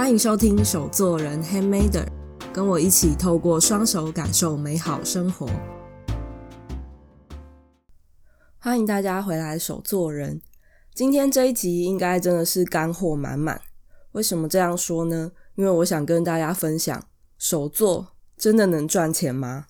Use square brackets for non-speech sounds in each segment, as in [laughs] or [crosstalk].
欢迎收听手作人 Handmaker，跟我一起透过双手感受美好生活。欢迎大家回来，手作人。今天这一集应该真的是干货满满。为什么这样说呢？因为我想跟大家分享，手作真的能赚钱吗？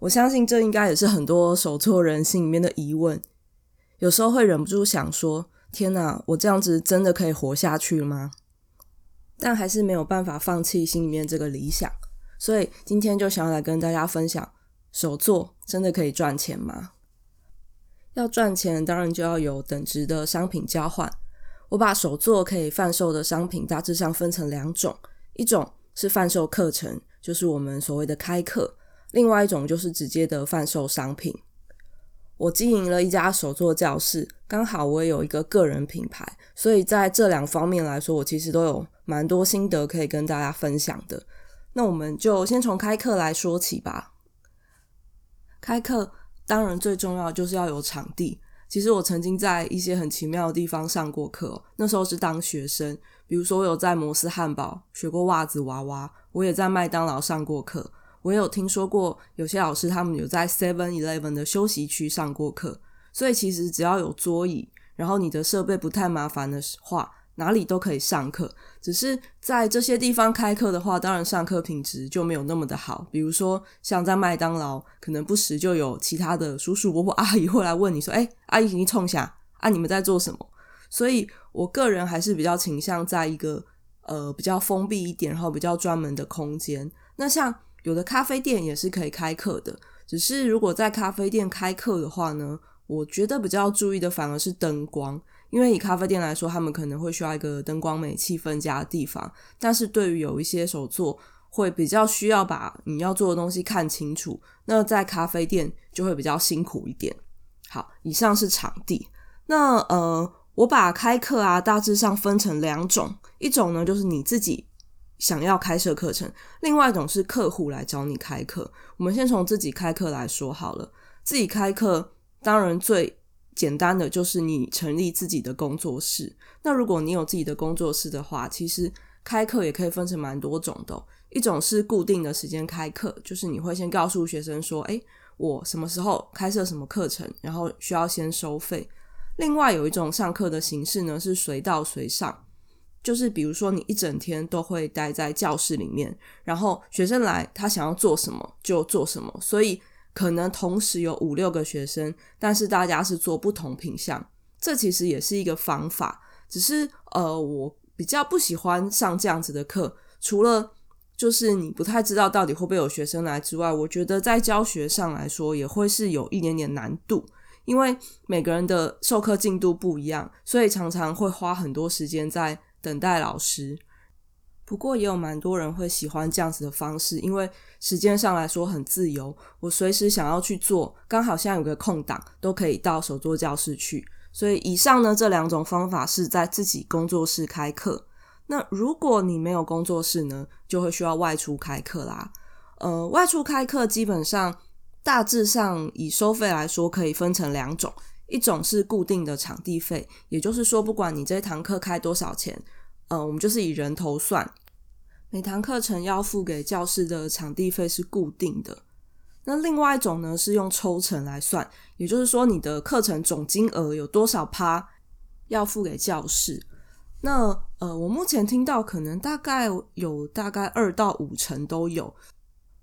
我相信这应该也是很多手作人心里面的疑问。有时候会忍不住想说：天哪，我这样子真的可以活下去吗？但还是没有办法放弃心里面这个理想，所以今天就想要来跟大家分享，手作真的可以赚钱吗？要赚钱，当然就要有等值的商品交换。我把手作可以贩售的商品大致上分成两种，一种是贩售课程，就是我们所谓的开课；另外一种就是直接的贩售商品。我经营了一家手作教室，刚好我也有一个个人品牌，所以在这两方面来说，我其实都有蛮多心得可以跟大家分享的。那我们就先从开课来说起吧。开课当然最重要就是要有场地。其实我曾经在一些很奇妙的地方上过课，那时候是当学生，比如说我有在摩斯汉堡学过袜子娃娃，我也在麦当劳上过课。我也有听说过有些老师他们有在 Seven Eleven 的休息区上过课，所以其实只要有桌椅，然后你的设备不太麻烦的话，哪里都可以上课。只是在这些地方开课的话，当然上课品质就没有那么的好。比如说像在麦当劳，可能不时就有其他的叔叔伯伯 [laughs] 阿姨会来问你说：“哎，阿姨你冲下啊，你们在做什么？”所以我个人还是比较倾向在一个呃比较封闭一点，然后比较专门的空间。那像有的咖啡店也是可以开课的，只是如果在咖啡店开课的话呢，我觉得比较注意的反而是灯光，因为以咖啡店来说，他们可能会需要一个灯光美、气氛佳的地方。但是对于有一些手作，会比较需要把你要做的东西看清楚，那在咖啡店就会比较辛苦一点。好，以上是场地。那呃，我把开课啊大致上分成两种，一种呢就是你自己。想要开设课程，另外一种是客户来找你开课。我们先从自己开课来说好了。自己开课，当然最简单的就是你成立自己的工作室。那如果你有自己的工作室的话，其实开课也可以分成蛮多种的。一种是固定的时间开课，就是你会先告诉学生说：“诶，我什么时候开设什么课程，然后需要先收费。”另外有一种上课的形式呢，是随到随上。就是比如说，你一整天都会待在教室里面，然后学生来，他想要做什么就做什么，所以可能同时有五六个学生，但是大家是做不同品项，这其实也是一个方法。只是呃，我比较不喜欢上这样子的课，除了就是你不太知道到底会不会有学生来之外，我觉得在教学上来说也会是有一点点难度，因为每个人的授课进度不一样，所以常常会花很多时间在。等待老师，不过也有蛮多人会喜欢这样子的方式，因为时间上来说很自由，我随时想要去做，刚好现在有个空档，都可以到手作教室去。所以以上呢，这两种方法是在自己工作室开课。那如果你没有工作室呢，就会需要外出开课啦。呃，外出开课基本上大致上以收费来说，可以分成两种。一种是固定的场地费，也就是说，不管你这堂课开多少钱，呃，我们就是以人头算，每堂课程要付给教室的场地费是固定的。那另外一种呢，是用抽成来算，也就是说，你的课程总金额有多少趴要付给教室。那呃，我目前听到可能大概有大概二到五成都有。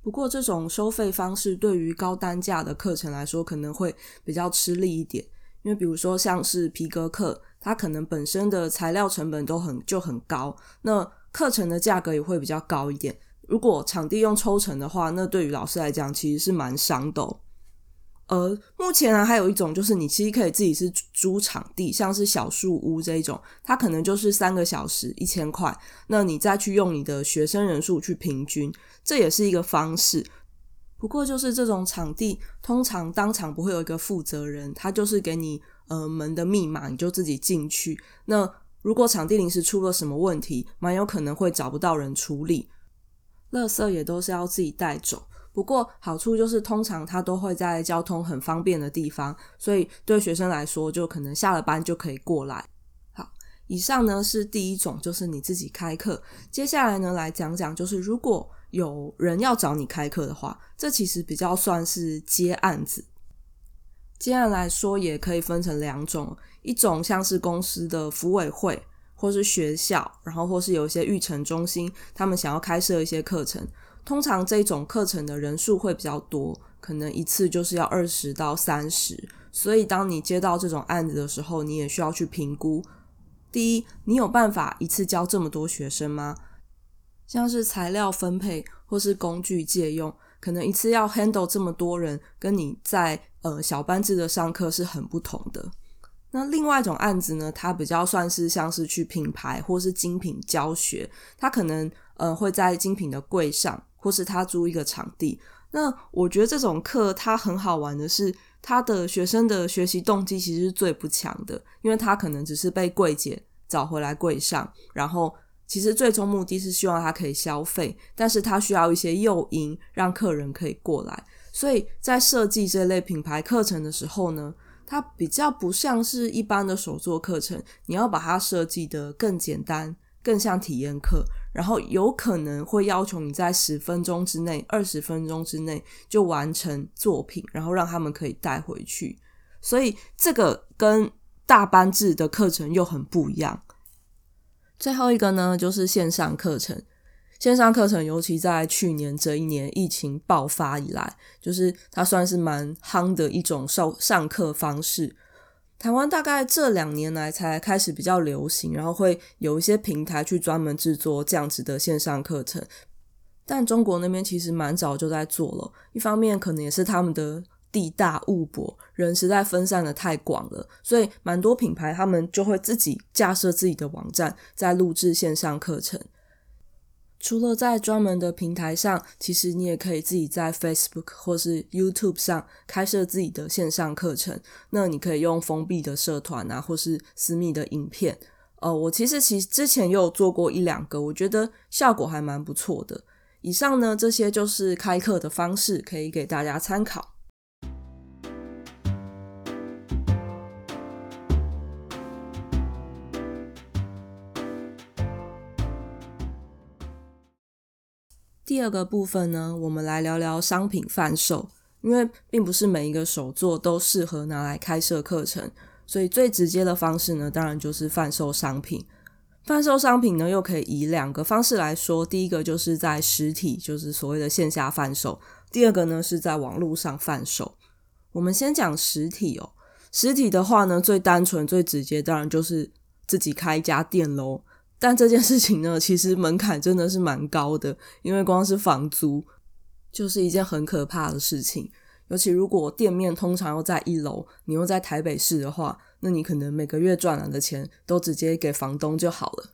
不过，这种收费方式对于高单价的课程来说，可能会比较吃力一点。因为，比如说像是皮革课，它可能本身的材料成本都很就很高，那课程的价格也会比较高一点。如果场地用抽成的话，那对于老师来讲其实是蛮伤的哦。而目前呢，还有一种就是你其实可以自己是租场地，像是小树屋这一种，它可能就是三个小时一千块，那你再去用你的学生人数去平均，这也是一个方式。不过就是这种场地，通常当场不会有一个负责人，他就是给你呃门的密码，你就自己进去。那如果场地临时出了什么问题，蛮有可能会找不到人处理，垃圾也都是要自己带走。不过好处就是，通常他都会在交通很方便的地方，所以对学生来说，就可能下了班就可以过来。好，以上呢是第一种，就是你自己开课。接下来呢，来讲讲，就是如果有人要找你开课的话，这其实比较算是接案子。接下来说，也可以分成两种，一种像是公司的服委会，或是学校，然后或是有一些育成中心，他们想要开设一些课程。通常这种课程的人数会比较多，可能一次就是要二十到三十。所以当你接到这种案子的时候，你也需要去评估：第一，你有办法一次教这么多学生吗？像是材料分配或是工具借用，可能一次要 handle 这么多人，跟你在呃小班制的上课是很不同的。那另外一种案子呢，它比较算是像是去品牌或是精品教学，它可能呃会在精品的柜上，或是他租一个场地。那我觉得这种课它很好玩的是，他的学生的学习动机其实是最不强的，因为他可能只是被柜姐找回来柜上，然后。其实最终目的是希望他可以消费，但是他需要一些诱因，让客人可以过来。所以在设计这类品牌课程的时候呢，它比较不像是一般的手作课程，你要把它设计得更简单，更像体验课，然后有可能会要求你在十分钟之内、二十分钟之内就完成作品，然后让他们可以带回去。所以这个跟大班制的课程又很不一样。最后一个呢，就是线上课程。线上课程，尤其在去年这一年疫情爆发以来，就是它算是蛮夯的一种上上课方式。台湾大概这两年来才开始比较流行，然后会有一些平台去专门制作这样子的线上课程。但中国那边其实蛮早就在做了，一方面可能也是他们的。地大物博，人实在分散的太广了，所以蛮多品牌他们就会自己架设自己的网站，在录制线上课程。除了在专门的平台上，其实你也可以自己在 Facebook 或是 YouTube 上开设自己的线上课程。那你可以用封闭的社团啊，或是私密的影片。呃，我其实其之前有做过一两个，我觉得效果还蛮不错的。以上呢，这些就是开课的方式，可以给大家参考。第二个部分呢，我们来聊聊商品贩售。因为并不是每一个手作都适合拿来开设课程，所以最直接的方式呢，当然就是贩售商品。贩售商品呢，又可以以两个方式来说。第一个就是在实体，就是所谓的线下贩售；第二个呢，是在网络上贩售。我们先讲实体哦。实体的话呢，最单纯、最直接，当然就是自己开一家店喽。但这件事情呢，其实门槛真的是蛮高的，因为光是房租就是一件很可怕的事情。尤其如果店面通常又在一楼，你又在台北市的话，那你可能每个月赚来的钱都直接给房东就好了。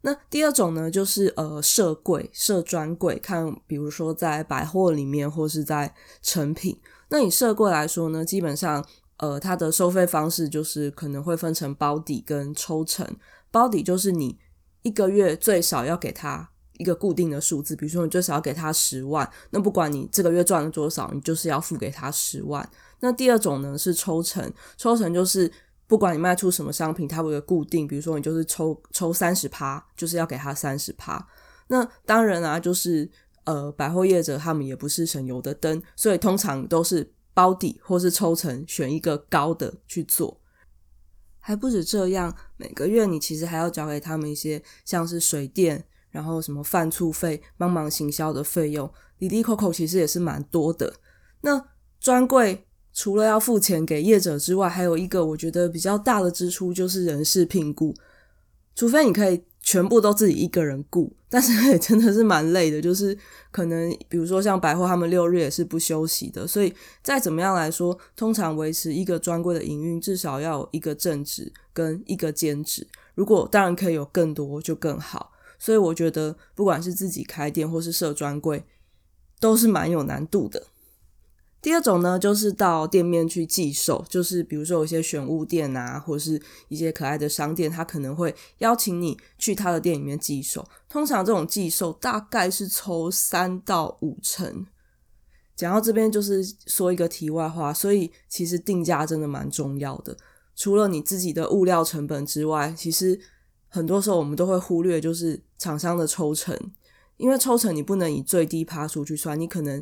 那第二种呢，就是呃设柜、设专柜，看比如说在百货里面或是在成品。那你设柜来说呢，基本上呃它的收费方式就是可能会分成包底跟抽成。包底就是你。一个月最少要给他一个固定的数字，比如说你最少要给他十万，那不管你这个月赚了多少，你就是要付给他十万。那第二种呢是抽成，抽成就是不管你卖出什么商品，它会有固定，比如说你就是抽抽三十趴，就是要给他三十趴。那当然啊，就是呃百货业者他们也不是省油的灯，所以通常都是包底或是抽成，选一个高的去做。还不止这样，每个月你其实还要交给他们一些像是水电，然后什么饭促费、帮忙行销的费用，滴滴 Coco 其实也是蛮多的。那专柜除了要付钱给业者之外，还有一个我觉得比较大的支出就是人事评估，除非你可以。全部都自己一个人顾，[laughs] 但是也真的是蛮累的。就是可能比如说像百货，他们六日也是不休息的，所以再怎么样来说，通常维持一个专柜的营运，至少要有一个正职跟一个兼职。如果当然可以有更多就更好。所以我觉得不管是自己开店或是设专柜，都是蛮有难度的。第二种呢，就是到店面去寄售，就是比如说有些选物店啊，或者是一些可爱的商店，他可能会邀请你去他的店里面寄售。通常这种寄售大概是抽三到五成。讲到这边，就是说一个题外话，所以其实定价真的蛮重要的。除了你自己的物料成本之外，其实很多时候我们都会忽略，就是厂商的抽成，因为抽成你不能以最低趴数去算，你可能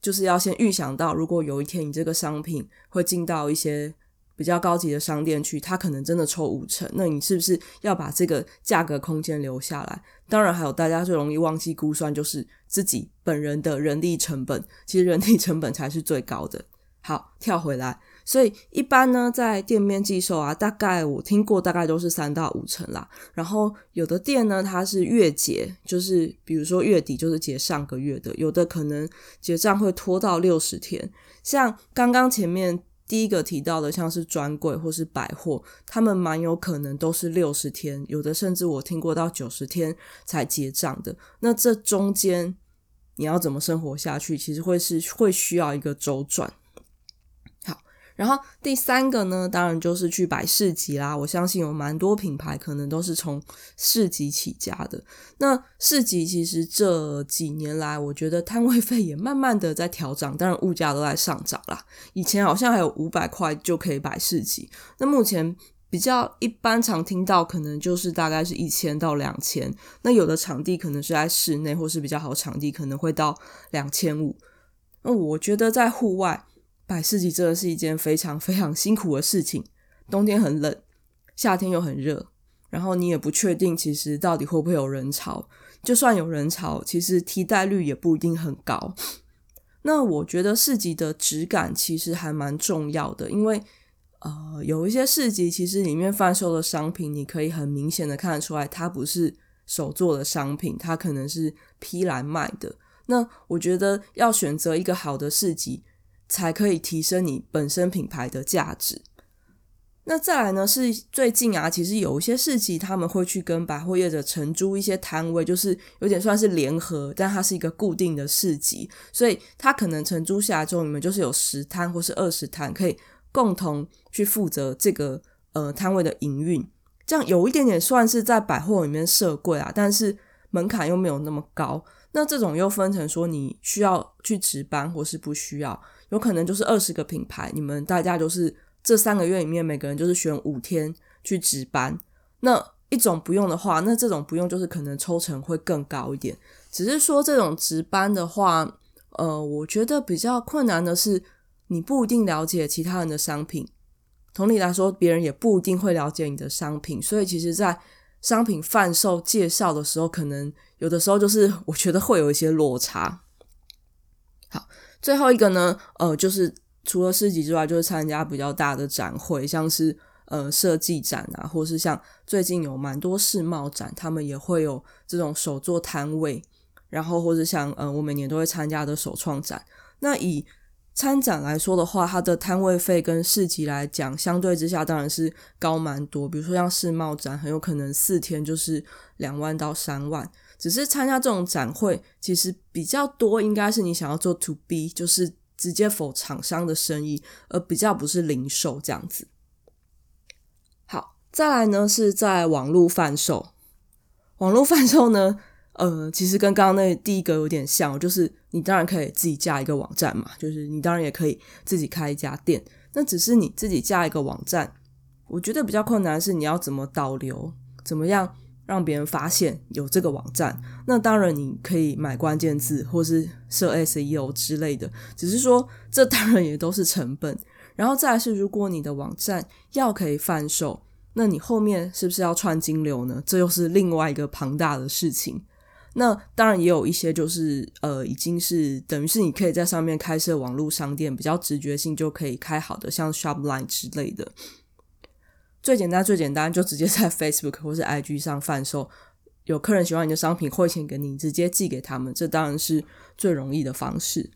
就是要先预想到，如果有一天你这个商品会进到一些比较高级的商店去，它可能真的抽五成，那你是不是要把这个价格空间留下来？当然，还有大家最容易忘记估算，就是自己本人的人力成本，其实人力成本才是最高的。好，跳回来。所以一般呢，在店面寄售啊，大概我听过，大概都是三到五成啦。然后有的店呢，它是月结，就是比如说月底就是结上个月的，有的可能结账会拖到六十天。像刚刚前面第一个提到的，像是专柜或是百货，他们蛮有可能都是六十天，有的甚至我听过到九十天才结账的。那这中间你要怎么生活下去？其实会是会需要一个周转。然后第三个呢，当然就是去摆市集啦。我相信有蛮多品牌可能都是从市集起家的。那市集其实这几年来，我觉得摊位费也慢慢的在调涨，当然物价都在上涨啦。以前好像还有五百块就可以摆市集，那目前比较一般常听到可能就是大概是一千到两千。那有的场地可能是在室内，或是比较好场地可能会到两千五。那我觉得在户外。摆市集真的是一件非常非常辛苦的事情，冬天很冷，夏天又很热，然后你也不确定其实到底会不会有人潮，就算有人潮，其实替代率也不一定很高。[laughs] 那我觉得市集的质感其实还蛮重要的，因为呃有一些市集其实里面贩售的商品，你可以很明显的看得出来，它不是手做的商品，它可能是批来卖的。那我觉得要选择一个好的市集，才可以提升你本身品牌的价值。那再来呢，是最近啊，其实有一些市集他们会去跟百货业者承租一些摊位，就是有点算是联合，但它是一个固定的市集，所以它可能承租下来之后，你们就是有十摊或是二十摊，可以共同去负责这个呃摊位的营运。这样有一点点算是在百货里面设柜啊，但是门槛又没有那么高。那这种又分成说，你需要去值班或是不需要。有可能就是二十个品牌，你们大家就是这三个月里面每个人就是选五天去值班。那一种不用的话，那这种不用就是可能抽成会更高一点。只是说这种值班的话，呃，我觉得比较困难的是你不一定了解其他人的商品，同理来说，别人也不一定会了解你的商品。所以其实，在商品贩售介绍的时候，可能有的时候就是我觉得会有一些落差。最后一个呢，呃，就是除了市集之外，就是参加比较大的展会，像是呃设计展啊，或是像最近有蛮多世贸展，他们也会有这种手作摊位，然后或者像呃我每年都会参加的首创展。那以参展来说的话，它的摊位费跟市集来讲，相对之下当然是高蛮多。比如说像世贸展，很有可能四天就是两万到三万。只是参加这种展会，其实比较多应该是你想要做 to B，就是直接 for 厂商的生意，而比较不是零售这样子。好，再来呢是在网络贩售。网络贩售呢，呃，其实跟刚刚那第一个有点像，就是你当然可以自己架一个网站嘛，就是你当然也可以自己开一家店。那只是你自己架一个网站，我觉得比较困难是你要怎么导流，怎么样？让别人发现有这个网站，那当然你可以买关键字或是设 SEO 之类的，只是说这当然也都是成本。然后再来是，如果你的网站要可以贩售，那你后面是不是要串金流呢？这又是另外一个庞大的事情。那当然也有一些就是呃，已经是等于是你可以在上面开设网络商店，比较直觉性就可以开好的，像 Shopline 之类的。最简单，最简单，就直接在 [laughs] Facebook 或是 IG 上贩售。有客人喜欢你的商品，汇钱给你，直接寄给他们，这当然是最容易的方式。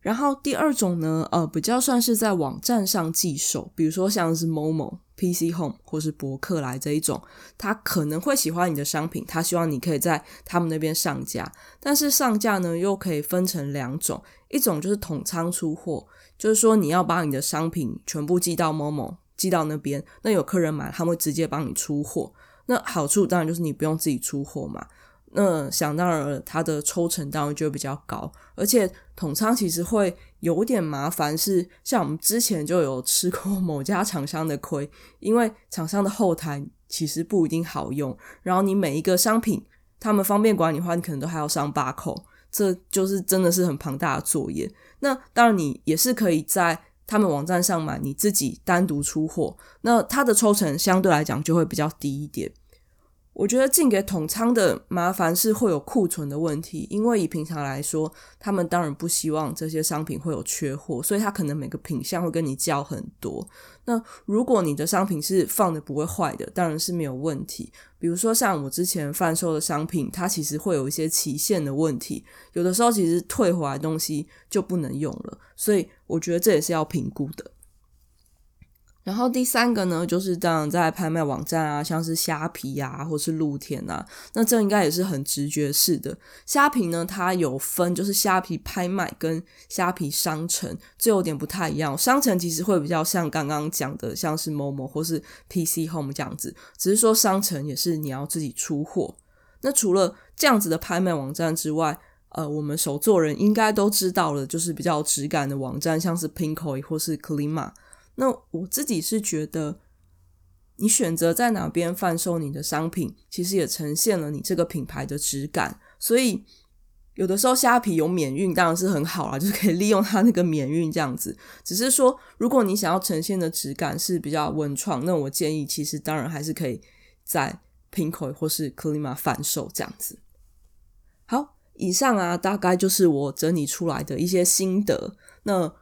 然后第二种呢，呃，比较算是在网站上寄售，比如说像是 Momo、PC Home 或是博客来这一种，他可能会喜欢你的商品，他希望你可以在他们那边上架。但是上架呢，又可以分成两种，一种就是统仓出货，就是说你要把你的商品全部寄到 Momo。寄到那边，那有客人买，他们会直接帮你出货。那好处当然就是你不用自己出货嘛。那想当然他，的抽成当然就会比较高。而且统仓其实会有点麻烦，是像我们之前就有吃过 [laughs] 某家厂商的亏，因为厂商的后台其实不一定好用。然后你每一个商品，他们方便管理的话，你可能都还要上八扣，这就是真的是很庞大的作业。那当然，你也是可以在他们网站上买，你自己单独出货，那它的抽成相对来讲就会比较低一点。我觉得进给统仓的麻烦是会有库存的问题，因为以平常来说，他们当然不希望这些商品会有缺货，所以他可能每个品相会跟你交很多。那如果你的商品是放的不会坏的，当然是没有问题。比如说像我之前贩售的商品，它其实会有一些期限的问题，有的时候其实退回来东西就不能用了，所以我觉得这也是要评估的。然后第三个呢，就是这样在拍卖网站啊，像是虾皮啊，或是露天啊，那这应该也是很直觉式的。虾皮呢，它有分，就是虾皮拍卖跟虾皮商城，这有点不太一样。商城其实会比较像刚刚讲的，像是某某或是 PC Home 这样子，只是说商城也是你要自己出货。那除了这样子的拍卖网站之外，呃，我们手作人应该都知道了，就是比较有质感的网站，像是 Pinkoi 或是 Klima。那我自己是觉得，你选择在哪边贩售你的商品，其实也呈现了你这个品牌的质感。所以有的时候虾皮有免运当然是很好啦，就是可以利用它那个免运这样子。只是说，如果你想要呈现的质感是比较文创，那我建议其实当然还是可以在 Pinkoi 或是 Klima 贩售这样子。以上啊，大概就是我整理出来的一些心得。那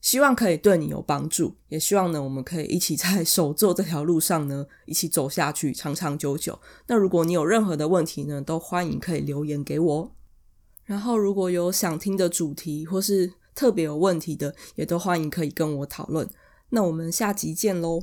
希望可以对你有帮助，也希望呢，我们可以一起在手作这条路上呢，一起走下去，长长久久。那如果你有任何的问题呢，都欢迎可以留言给我。然后如果有想听的主题或是特别有问题的，也都欢迎可以跟我讨论。那我们下集见喽。